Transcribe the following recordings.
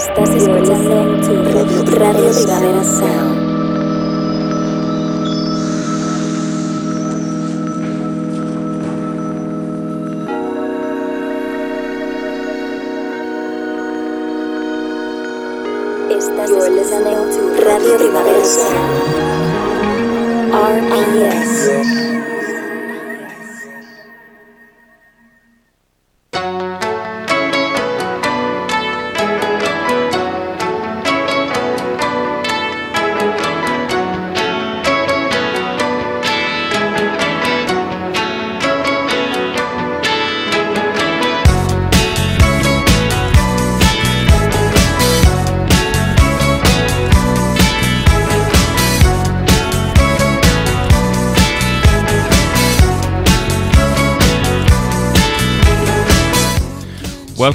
Estás escuchando Radio Primavera Sound. Estás escuchando Radio Primavera Sound. RPS.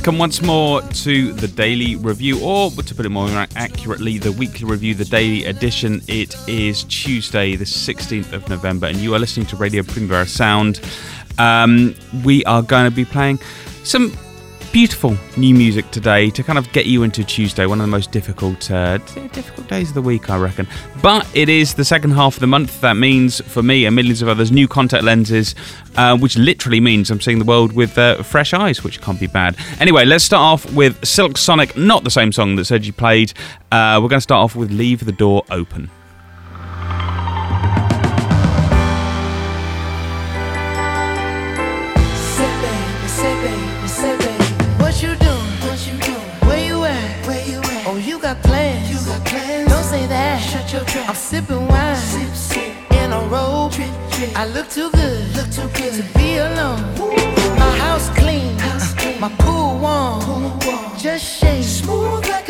Welcome once more to the Daily Review, or to put it more accurately, the Weekly Review, the Daily Edition. It is Tuesday, the 16th of November, and you are listening to Radio Primavera Sound. Um, we are going to be playing some beautiful new music today to kind of get you into Tuesday, one of the most difficult uh, difficult days of the week, I reckon. But it is the second half of the month. That means for me and millions of others, new contact lenses, uh, which literally means I'm seeing the world with uh, fresh eyes, which can't be bad. Anyway, let's start off with Silk Sonic, not the same song that Sergi played. Uh, we're going to start off with Leave the Door Open. I'm sipping wine sip, sip. in a robe. Drip, drip. I look too good, look too good to be alone. Ooh. My house clean, house clean. my pool warm. pool warm. Just shake smooth like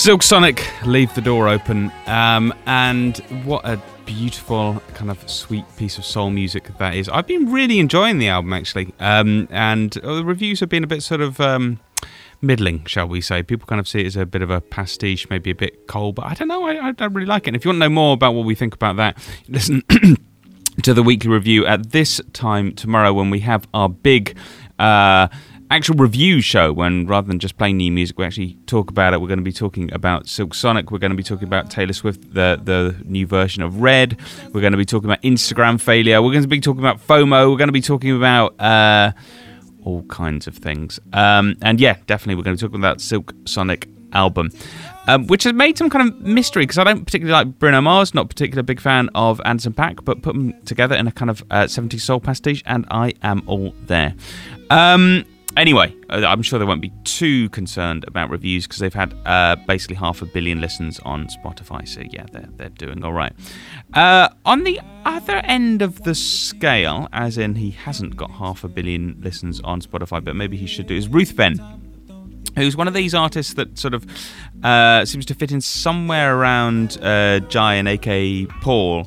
Silk Sonic, leave the door open. Um, and what a beautiful, kind of sweet piece of soul music that is. I've been really enjoying the album actually. Um, and uh, the reviews have been a bit sort of. Um, middling, shall we say. People kind of see it as a bit of a pastiche, maybe a bit cold, but I don't know. I, I really like it. And if you want to know more about what we think about that, listen to the weekly review at this time tomorrow when we have our big. Uh, actual review show when rather than just playing new music we actually talk about it. We're going to be talking about silk sonic. We're going to be talking about taylor swift the the new version of red. We're going to be talking about instagram failure. We're going to be talking about fomo. We're going to be talking about uh, all kinds of things. Um, and yeah definitely we're going to be talking about silk sonic album um, which has made some kind of mystery because I don't particularly like Bruno Mars, not particularly a big fan of Anderson .Paak, but put them together in a kind of uh, 70s soul pastiche, and I am all there. Um, Anyway, uh, I'm sure they won't be too concerned about reviews because they've had uh, basically half a billion listens on Spotify. So yeah, they're they're doing all right. Uh, on the other end of the scale, as in he hasn't got half a billion listens on Spotify, but maybe he should do, is Ruthven who's one of these artists that sort of uh, seems to fit in somewhere around uh, Jai and AK Paul.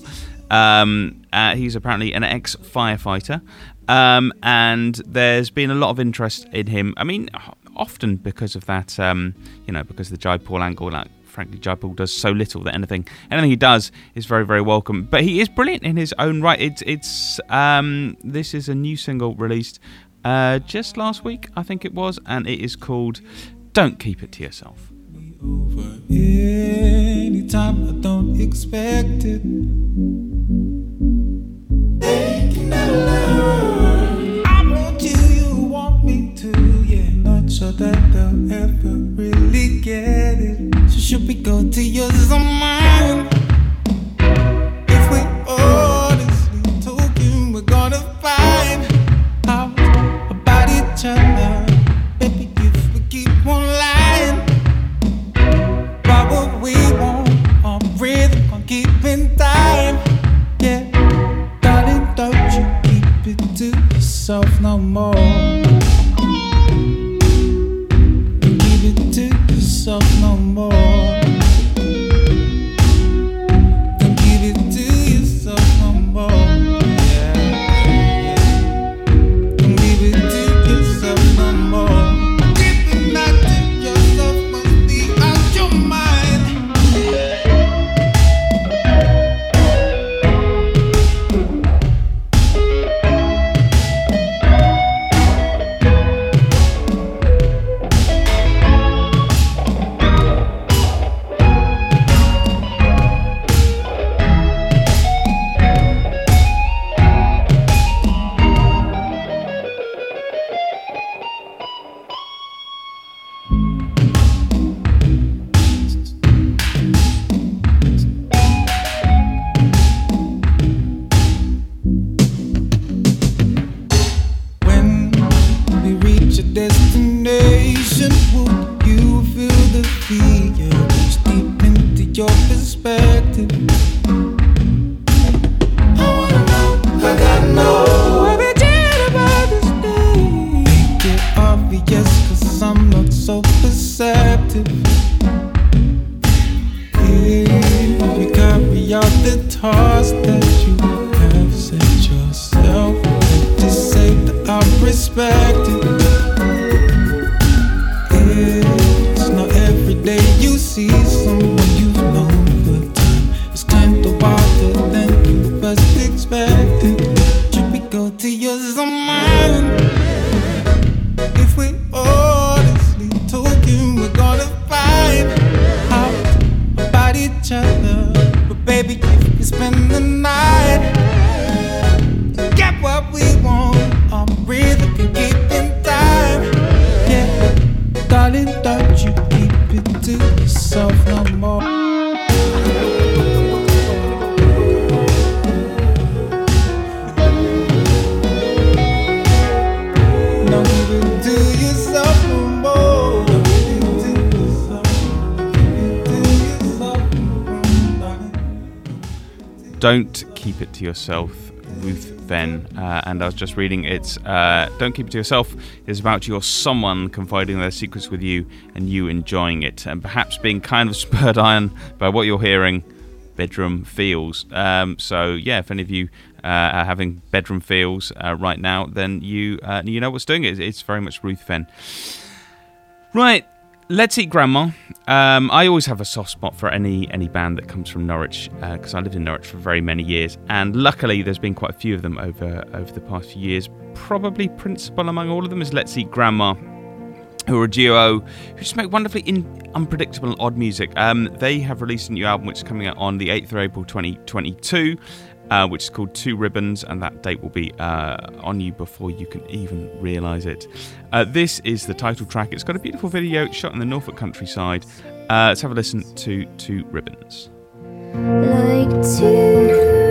Um, uh, he's apparently an ex firefighter, um, and there's been a lot of interest in him. I mean, often because of that, um, you know, because of the Jai Paul angle, like frankly, Jai Paul does so little that anything anything he does is very very welcome. But he is brilliant in his own right. It's it's um, this is a new single released uh, just last week, I think it was, and it is called "Don't Keep It to Yourself." I don't expect it. Sure that they'll ever really get it. So should we go to yours or mine? to be. Yourself. Ruth Venn. Uh, and I was just reading it's uh, Don't Keep It to Yourself is about your someone confiding their secrets with you and you enjoying it and perhaps being kind of spurred on by what you're hearing bedroom feels. Um, so yeah, if any of you uh, are having bedroom feels uh, right now, then you uh, you know what's doing it. It's very much Ruthven. Right, Let's Eat Grandma. Um, I always have a soft spot for any any band that comes from Norwich because uh, I lived in Norwich for very many years, and luckily there's been quite a few of them over over the past few years. Probably principal among all of them is Let's Eat Grandma, who are a duo who just make wonderfully in, unpredictable and odd music. Um, they have released a new album which is coming out on the 8th of April 2022 uh, which is called Two Ribbons, and that date will be uh, on you before you can even realise it. Uh, this is the title track. It's got a beautiful video shot in the Norfolk countryside. Uh, let's have a listen to Two Ribbons. Like two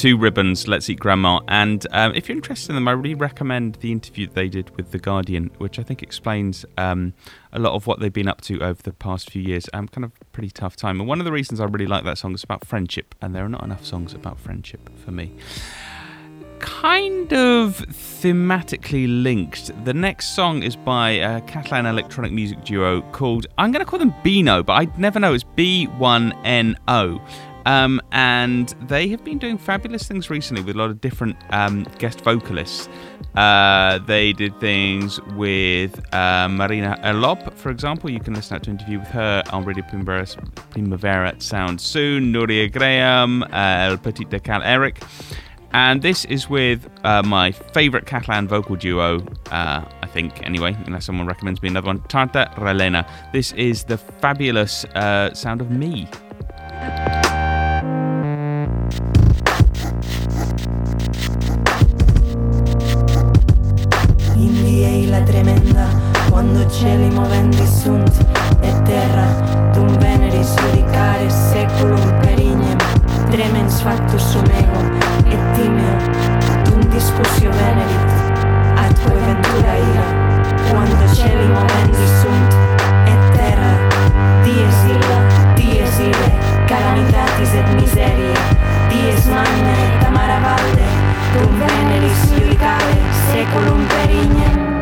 Two Ribbons, Let's Eat Grandma. And um, if you're interested in them, I really recommend the interview they did with The Guardian, which I think explains um, a lot of what they've been up to over the past few years. Um, kind of pretty tough time. And one of the reasons I really like that song is about friendship, and there are not enough songs about friendship for me kind of thematically linked. The next song is by a Catalan electronic music duo called, I'm going to call them Bino, but I never know, it's B1NO. Um, and they have been doing fabulous things recently with a lot of different um, guest vocalists. Uh, they did things with uh, Marina Herlop, for example. You can listen out to an interview with her on Radio Primavera, Primavera Sound soon. Nuria Graham, uh, El Petit de Ca l'Eril. And this is with uh, my favourite Catalan vocal duo, uh, I think, anyway, unless someone recommends me another one, Tarta Relena. This is the fabulous uh, sound of me. Indie la tremenda, quando cieli movendi sunt e terra, dum veneris judicare seculum perignem, tremens factus sum ego, et timeo, dum discussio venerit, atque ventura ira, quando cieli movendi sunt et terra, dies illa, dies ire, calamitatis et miserie, dies magna et amara valde, dum veneris judicare seculum. Indie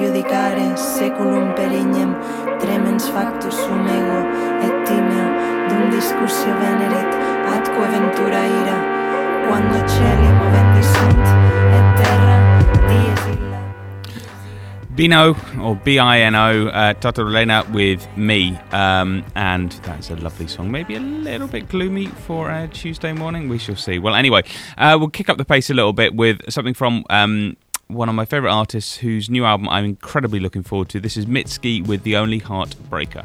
veneris judicare, seculum perignem, tremens factus sum ego, et timeo, dum discussio atque ventura ira, quando movendi sunt, et terra, dies illa. Bino, or B I N O, uh, with me. Um, and that's a lovely song. Maybe a little bit gloomy for a Tuesday morning. We shall see. Well, anyway, uh, we'll kick up the pace a little bit with something from. Um, one of my favourite artists whose new album I'm incredibly looking forward to. This is Mitski with The Only Heartbreaker.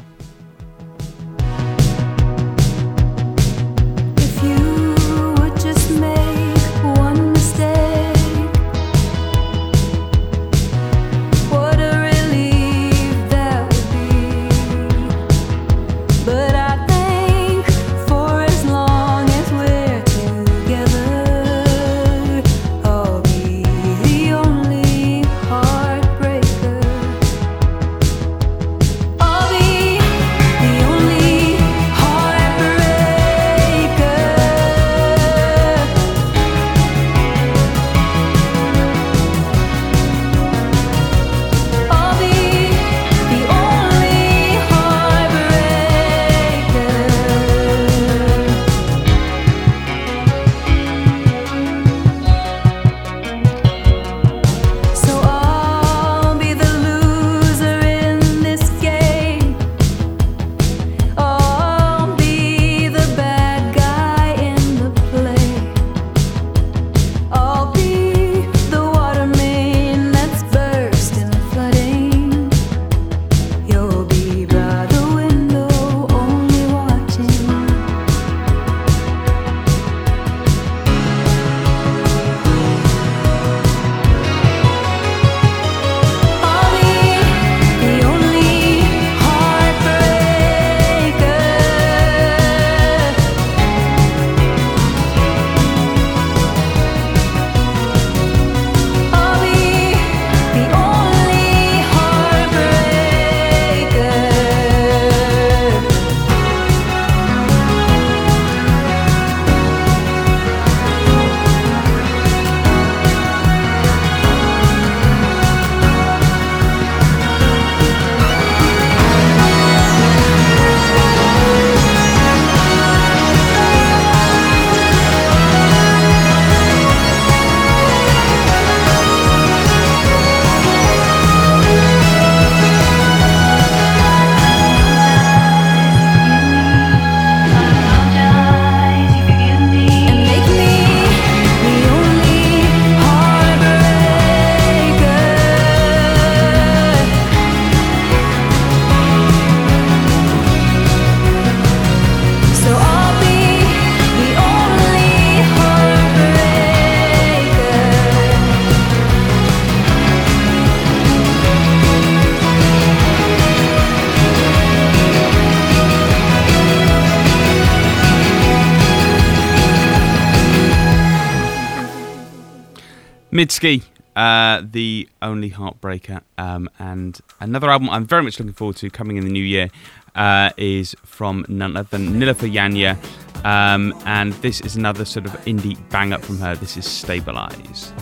Mitski, uh, the only heartbreaker, um, and another album I'm very much looking forward to coming in the new year uh, is from none other than Nilüfer Yanya, um, and this is another sort of indie bang up from her. This is Stabilize.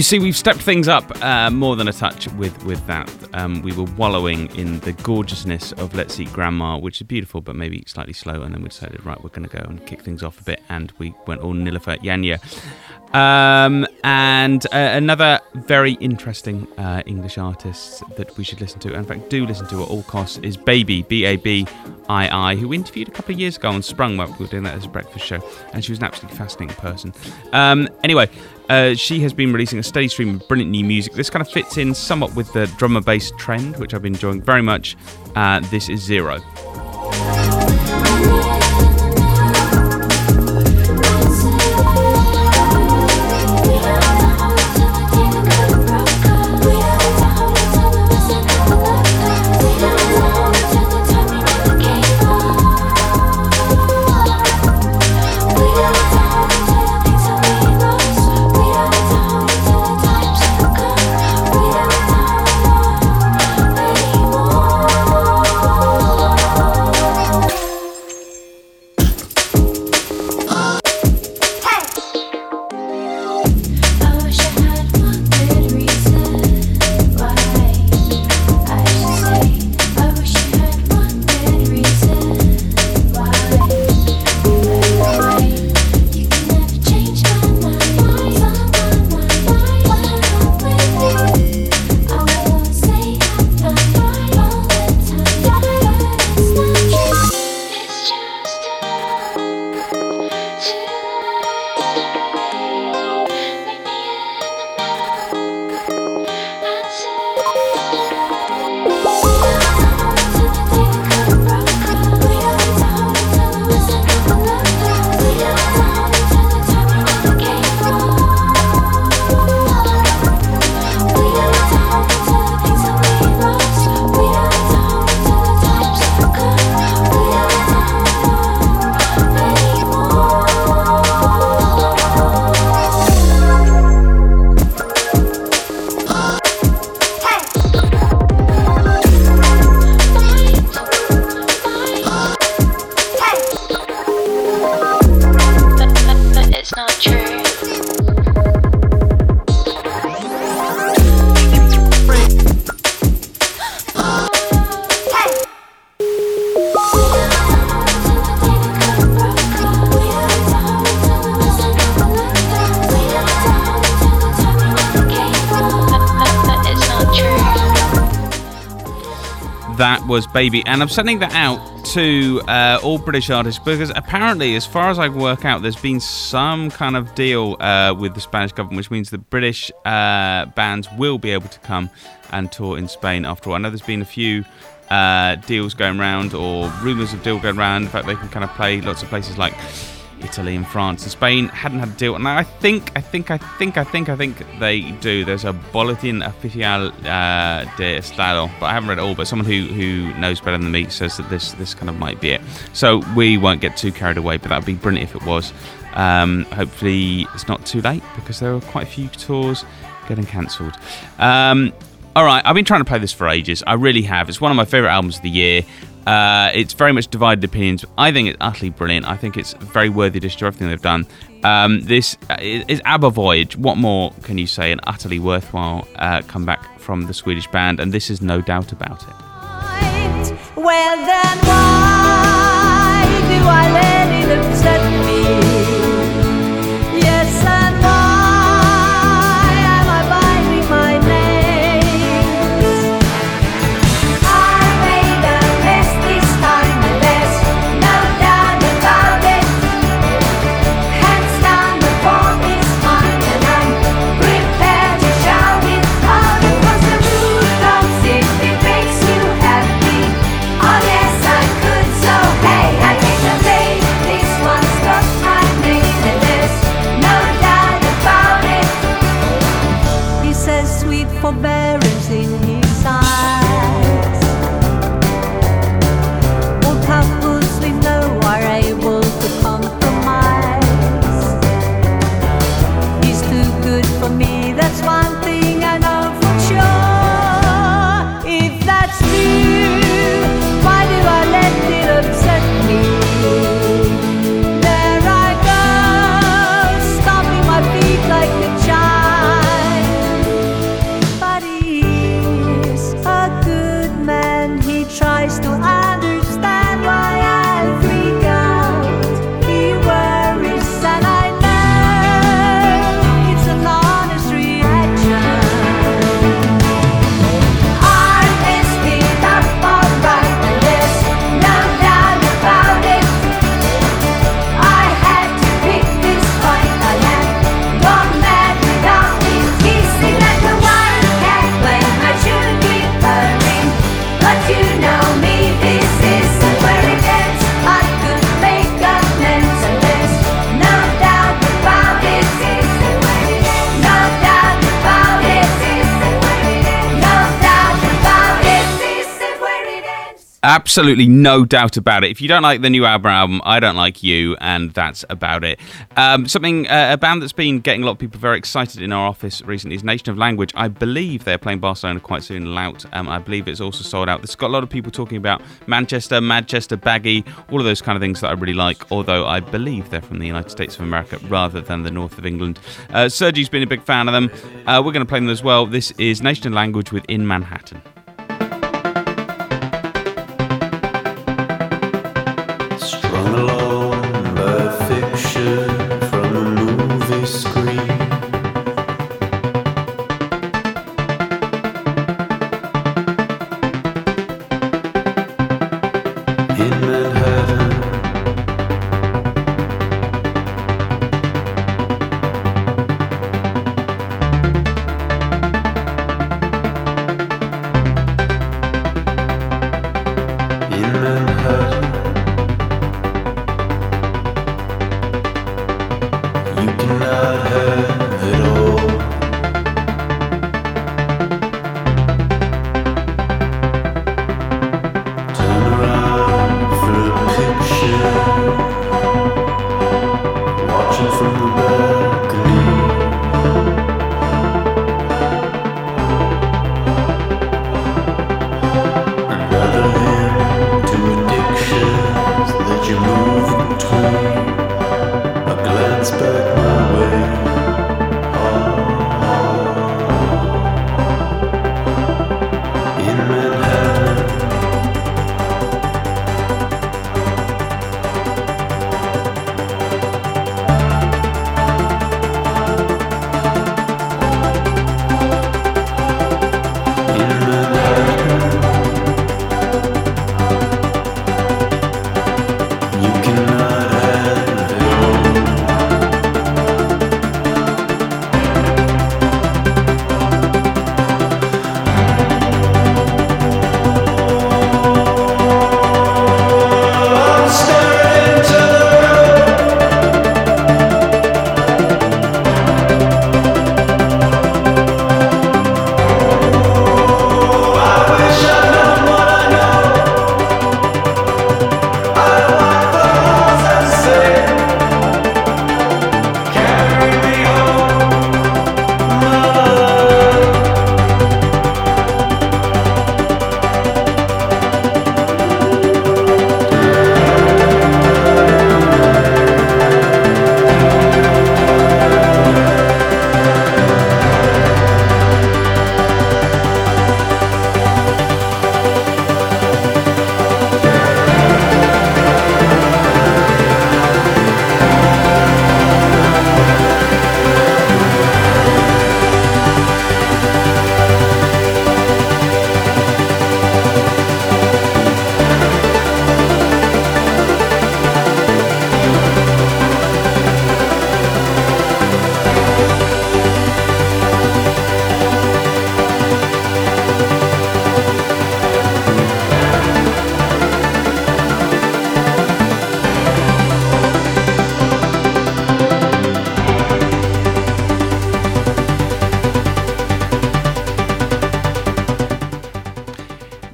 You see, we've stepped things up uh, more than a touch with with that. Um, we were wallowing in the gorgeousness of Let's Eat Grandma, which is beautiful, but maybe slightly slow. And then we decided, right, we're going to go and kick things off a bit, and we went all Nilüfer Yanya. Um, and uh, another very interesting uh, English artists that we should listen to, and in fact, do listen to at all costs, is Babii, B A B I I, who we interviewed a couple of years ago on Sprung while we were doing that as a breakfast show, and she was an absolutely fascinating person. Um, anyway, uh, she has been releasing a steady stream of brilliant new music. This kind of fits in somewhat with the drum and bass trend, which I've been enjoying very much. Uh, this is Zero. Babii, and I'm sending that out to uh, all British artists because apparently, as far as I work out, there's been some kind of deal uh, with the Spanish government, which means that British uh, bands will be able to come and tour in Spain after all. I know there's been a few uh, deals going around or rumours of deal going around. In fact, they can kind of play lots of places like Italy and France and Spain hadn't had a deal. And I think, I think, I think, I think, I think they do. There's a Boletín Oficial uh, de Estado, but I haven't read it all. But someone who, who knows better than me says that this this kind of might be it. So we won't get too carried away, but that'd be brilliant if it was. Um, hopefully, it's not too late because there are quite a few tours getting cancelled. Um, all right, I've been trying to play this for ages. I really have. It's one of my favourite albums of the year. Uh, it's very much divided opinions. I think it's utterly brilliant. I think it's very worthy to everything they've done. Um, this is, is ABBA Voyage. What more can you say? An utterly worthwhile uh, comeback from the Swedish band, and this is no doubt about it. Well Absolutely no doubt about it. If you don't like the new album, I don't like you, and that's about it. Um, something, uh, a band that's been getting a lot of people very excited in our office recently is Nation of Language. I believe they're playing Barcelona quite soon, Lout. Um, I believe it's also sold out. It's got a lot of people talking about Manchester, Manchester, Baggy, all of those kind of things that I really like, although I believe they're from the United States of America rather than the north of England. Uh, Sergi's been a big fan of them. Uh, we're going to play them as well. This is Nation of Language within Manhattan.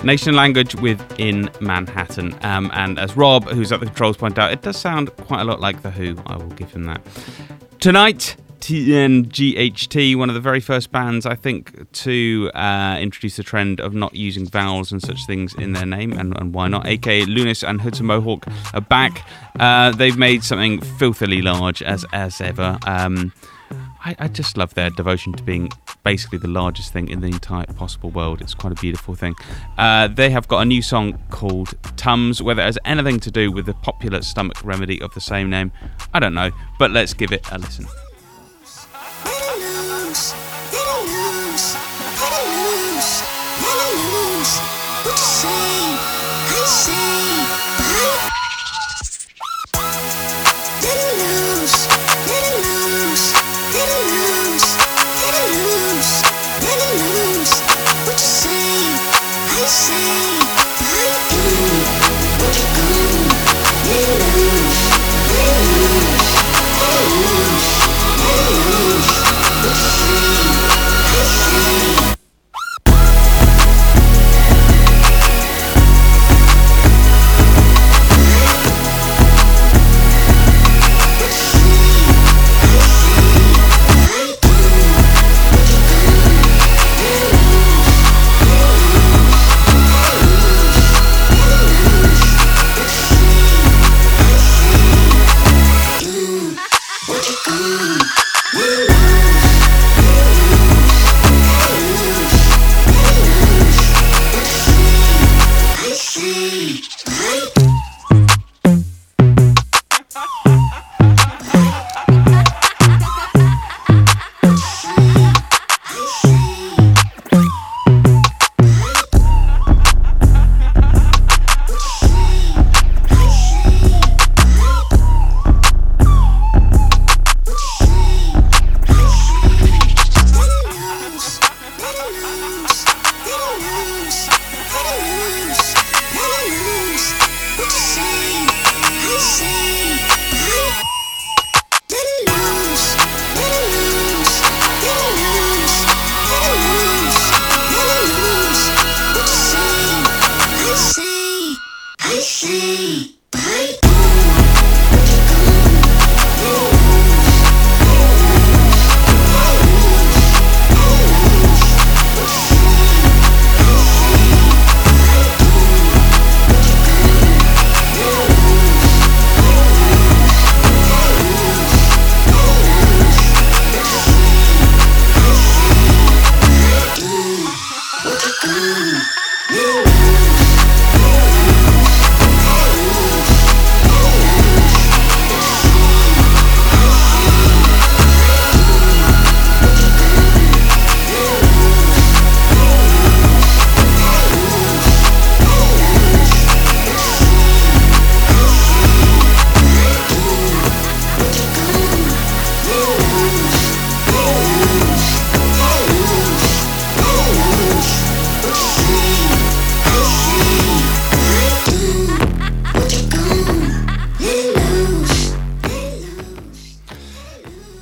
Nation Language within Manhattan. Um, and as Rob, who's at the controls, pointed out, it does sound quite a lot like The Who. I will give him that. Tonight, TNGHT, one of the very first bands, I think, to uh, introduce the trend of not using vowels and such things in their name, and, and why not? AKA Lunice and Hudson Mohawke are back. Uh, they've made something filthily large as as ever. Um, I, I just love their devotion to being basically the largest thing in the entire possible world. It's quite a beautiful thing. Uh, they have got a new song called Tums. Whether it has anything to do with the popular stomach remedy of the same name, I don't know. But let's give it a listen.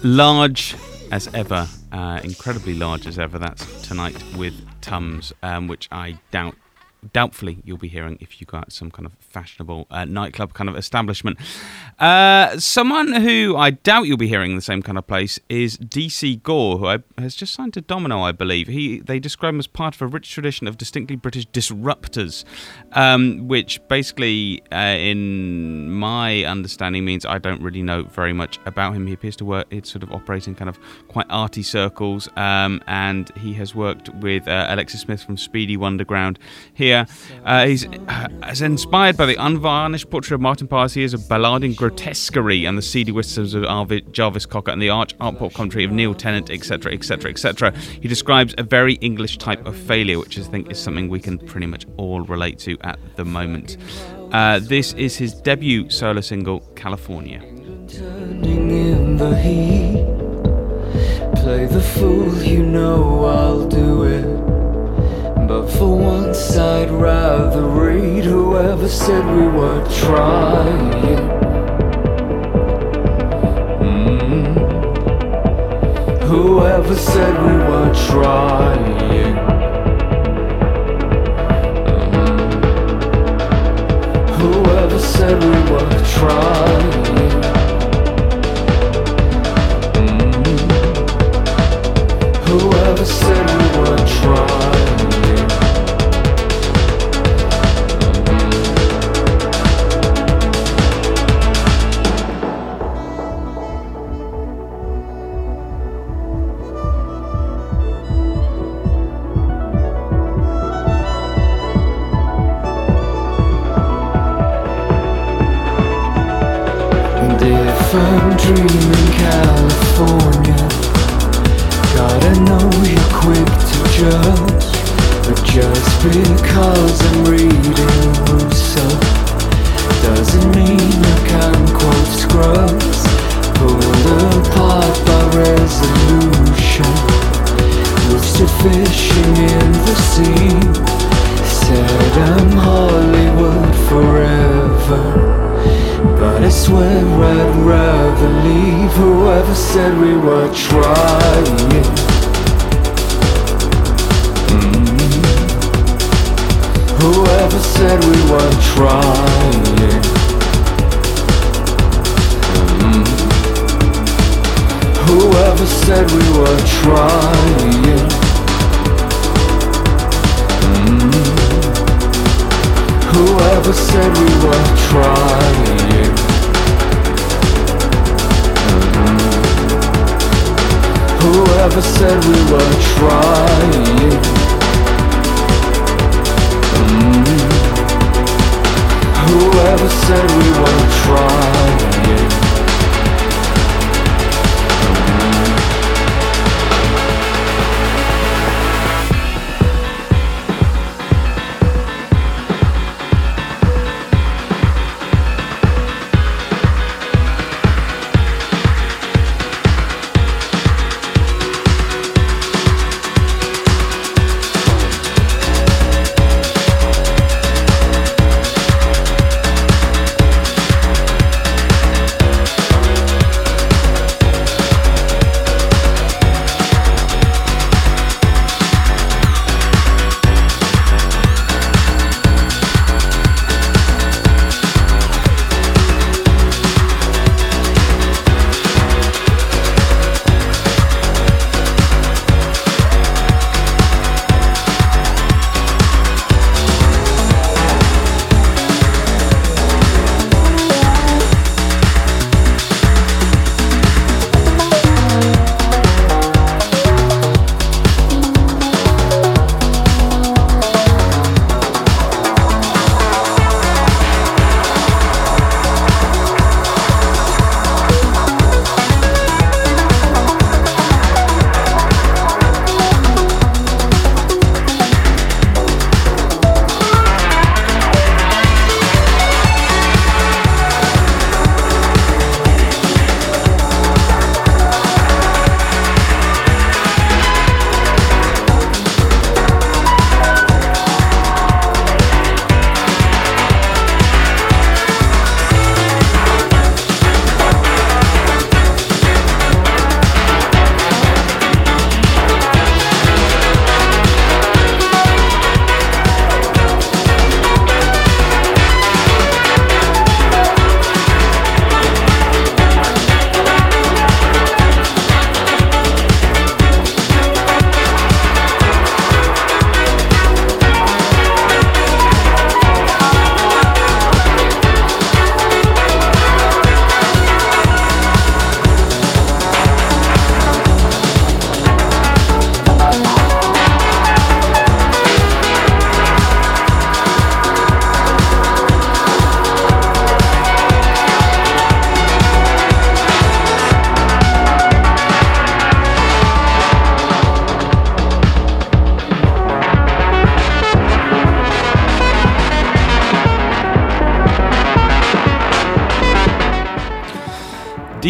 Large as ever, uh, incredibly large as ever. That's tonight with Tums, um, which I doubt. Doubtfully, you'll be hearing if you go out some kind of fashionable uh, nightclub kind of establishment. Uh, someone who I doubt you'll be hearing in the same kind of place is DC Gore, who I, has just signed to Domino, I believe. He they describe him as part of a rich tradition of distinctly British disruptors, um, which basically, uh, in my understanding, means I don't really know very much about him. He appears to work, it's sort of operating kind of quite arty circles, um, and he has worked with uh, Alexis Smith from Speedy Wunderground here. Uh, he's uh, as inspired by the unvarnished portrait of Martin Parr, he is a ballading grotesquerie and the seedy wisdoms of Arvi- Jarvis Cocker and the arch art pop commentary of Neil Tennant, etc., etc., etc. He describes a very English type of failure, which I think is something we can pretty much all relate to at the moment. Uh, this is his debut solo single, California. In. Play the fool, you know I'll do it. But for once, I'd rather read whoever said we were trying. Mm. Whoever said we were trying. Whoever said we were trying? Mm. Whoever said we were trying? If I'm dreaming California, gotta know you're quick to judge. But just because I'm reading Russo, doesn't mean I can quote Scrubs. Pulled apart by resolution, used to fishing in the sea. Said I'm Hollywood forever. But I swear I'd rather leave whoever said we were trying. Mm. Whoever said we were trying. Mm. Whoever said we were trying. Whoever said we were trying? Mhm. Whoever said we were trying? Mhm. Whoever said we were trying?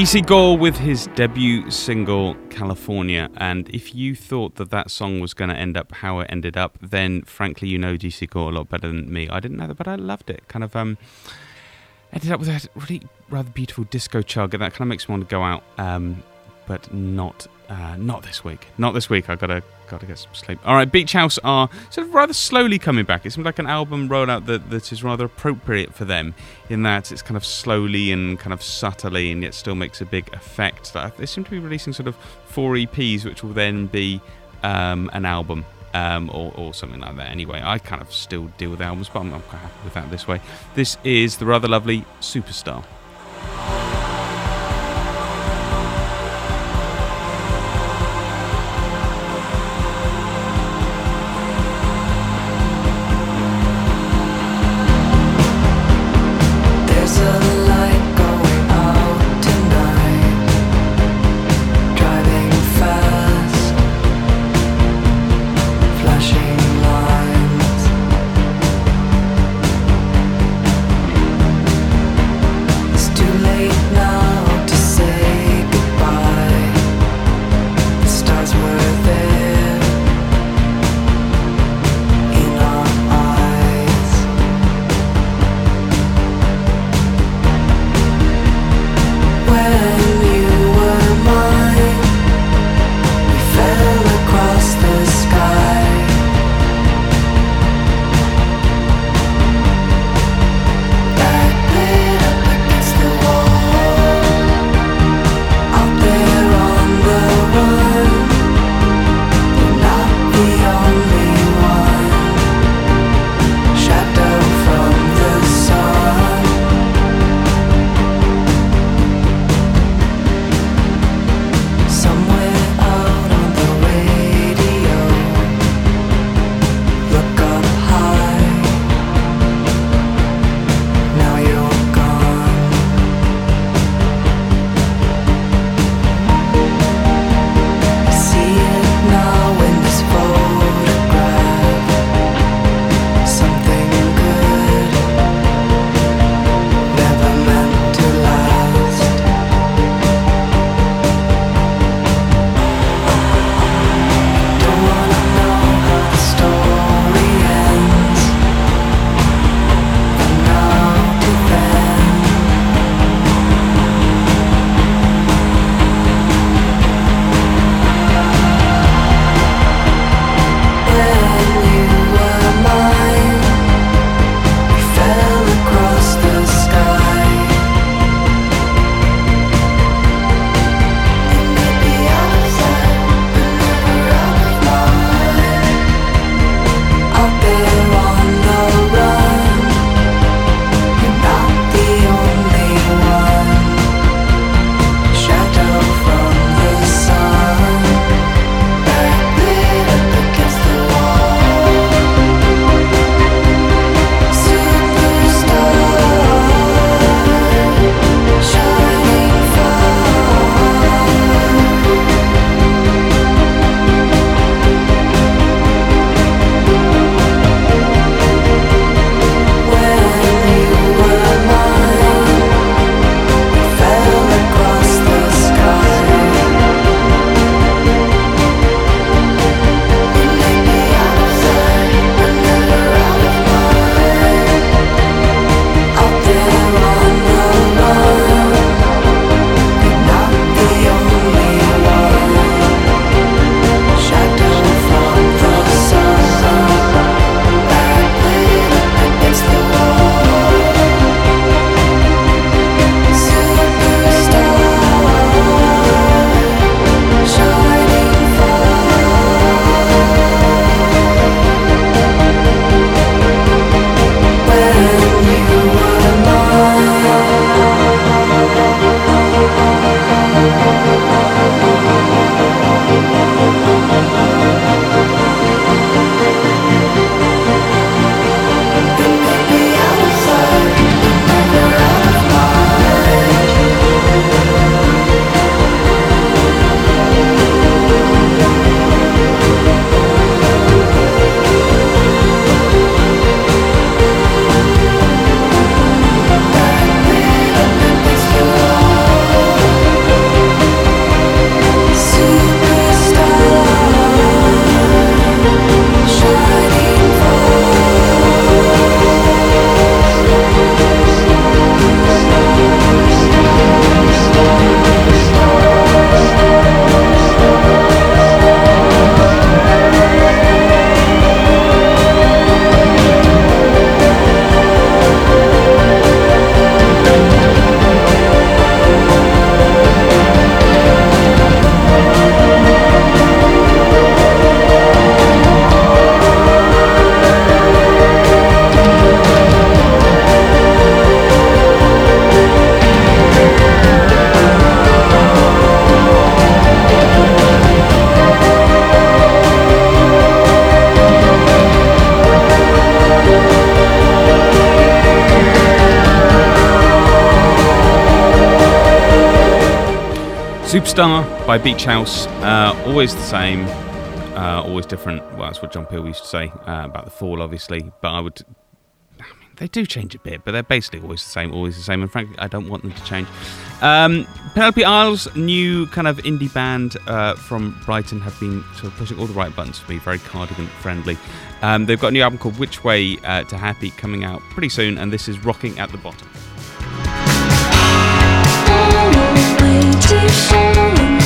DC Gore with his debut single California, and if you thought that that song was going to end up how it ended up, then frankly you know DC Gore a lot better than me. I didn't know that, but I loved it. Kind of um, ended up with a really rather beautiful disco chug, and that kind of makes me want to go out, um, but not Uh, not this week. Not this week. I gotta gotta get some sleep. All right, Beach House are sort of rather slowly coming back. It seems like an album rollout that, that is rather appropriate for them, in that it's kind of slowly and kind of subtly, and yet still makes a big effect. They seem to be releasing sort of four EPs, which will then be um, an album. Um, or, or something like that. Anyway, I kind of still deal with albums, but I'm, I'm quite happy with that this way. This is the rather lovely Superstar. Superstar by Beach House. Uh, always the same, uh, always different. Well, that's what John Peel used to say uh, about the fall, obviously. But I would. I mean, they do change a bit, but they're basically always the same, always the same. And frankly, I don't want them to change. Um, Penelope Isles, new kind of indie band uh, from Brighton, have been sort of pushing all the right buttons for me, very cardigan friendly. Um, they've got a new album called Which Way uh, to Happy coming out pretty soon, and this is Rocking at the Bottom. Penelope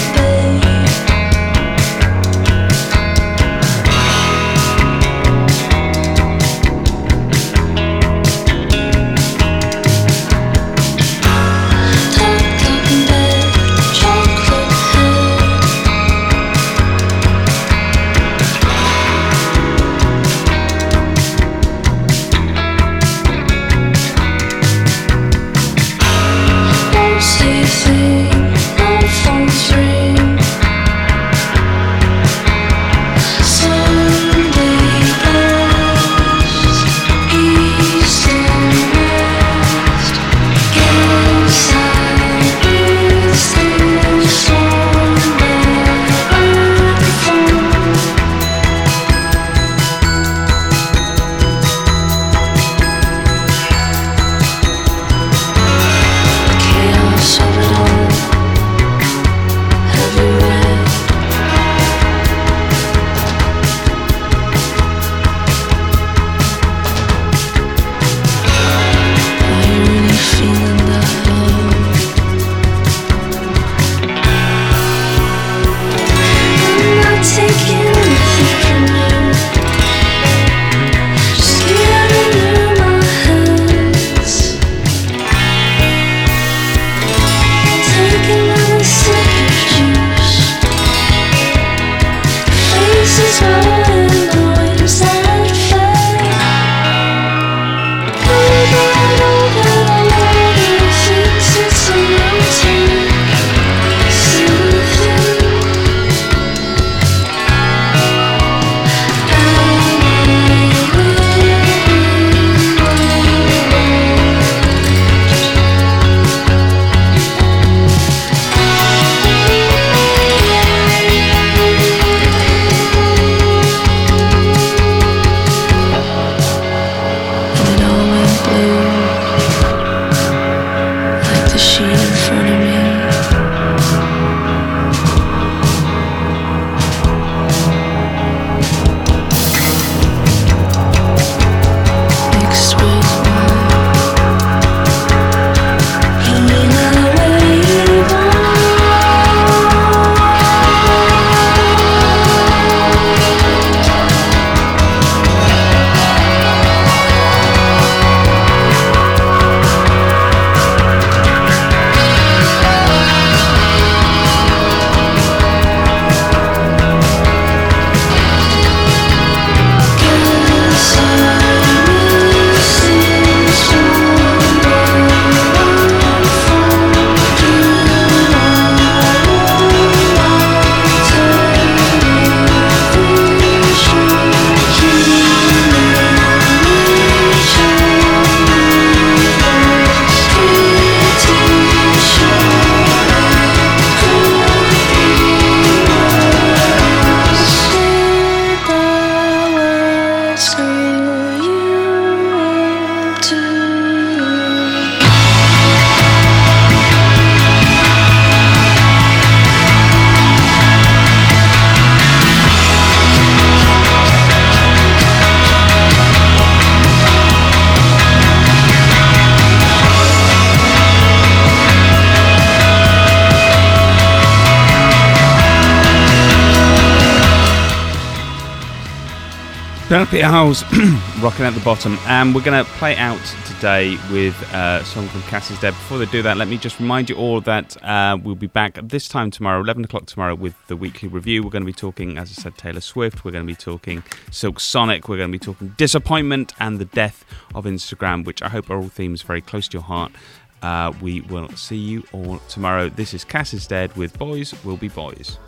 Isles rocking at the bottom, and we're going to play out today with uh, a song from Casisdead. Before they do that, let me just remind you all that uh, we'll be back this time tomorrow, 11 o'clock tomorrow, with the weekly review. We're going to be talking, as I said, Taylor Swift. We're going to be talking Silk Sonic. We're going to be talking disappointment and the death of Instagram, which I hope are all themes very close to your heart. Uh, we will see you all tomorrow. This is Casisdead with Boys Will Be Boys.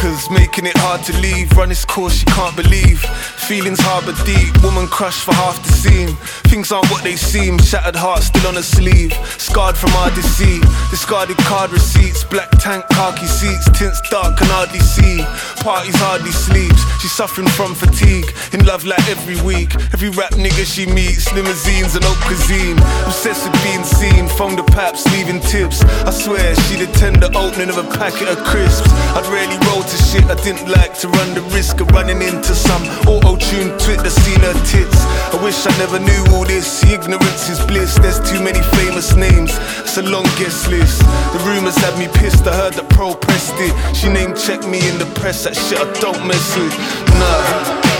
Starkers, making it hard to leave. Run its course, she can't believe. Feelings harbor deep, woman crushed for half the scene. Things aren't what they seem, shattered heart still on her sleeve. Scarred from our deceit, discarded card receipts, black tank, khaki seats, tints dark, can hardly see. Parties hardly sleeps, she's suffering from fatigue. In love like every week, every rap nigga she meets, limousines and haute cuisine. Obsessed with being seen, phone the paps, leaving tips. I swear she'd attend the opening of a packet of crisps. I'd rarely roll to shit, I didn't like to run the risk of running into some auto-tuned twit that seen her tits. I wish I never knew all this, ignorance is bliss. There's too many famous names, it's a long guest list. The rumors had me pissed, I heard that pro pressed it. She name checked me in the press, that shit I don't mess with. Nah.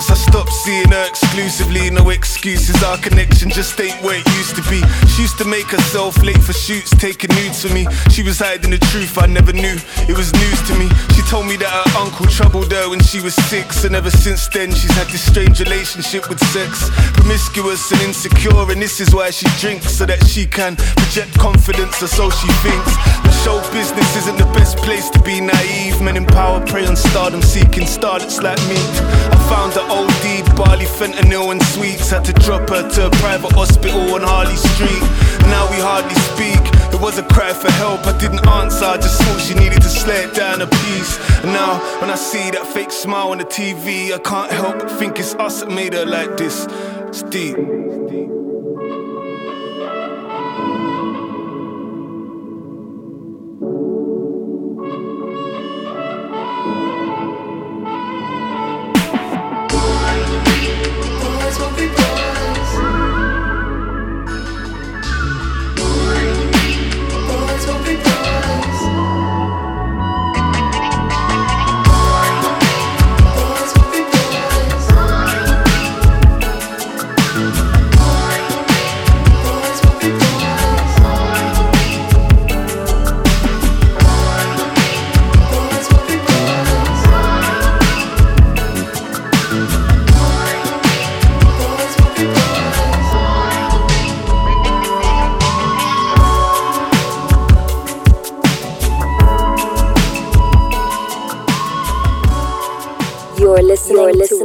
Since I stopped seeing her exclusively. No excuses, our connection just ain't where it used to be. She used to make herself late for shoots, taking nudes for me. She was hiding the truth I never knew, it was news to me. She told me that her uncle troubled her when she was six, and ever since then she's had this strange relationship with sex. Promiscuous and insecure, and this is why she drinks, so that she can project confidence, or so she thinks. But show business isn't the best place to be naive. Men in power prey on stardom, seeking starlets like me. I found her OD, barley, fentanyl, and sweets. Had to drop her to a private hospital on Harley Street. Now we hardly speak. It was a cry for help, I didn't answer. I just thought she needed to slay down a piece. Now, when I see that fake smile on the TV, I can't help but think it's us that made her like this. It's deep.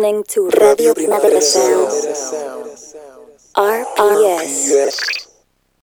Listening, to Radio Primavera Sound. RPS.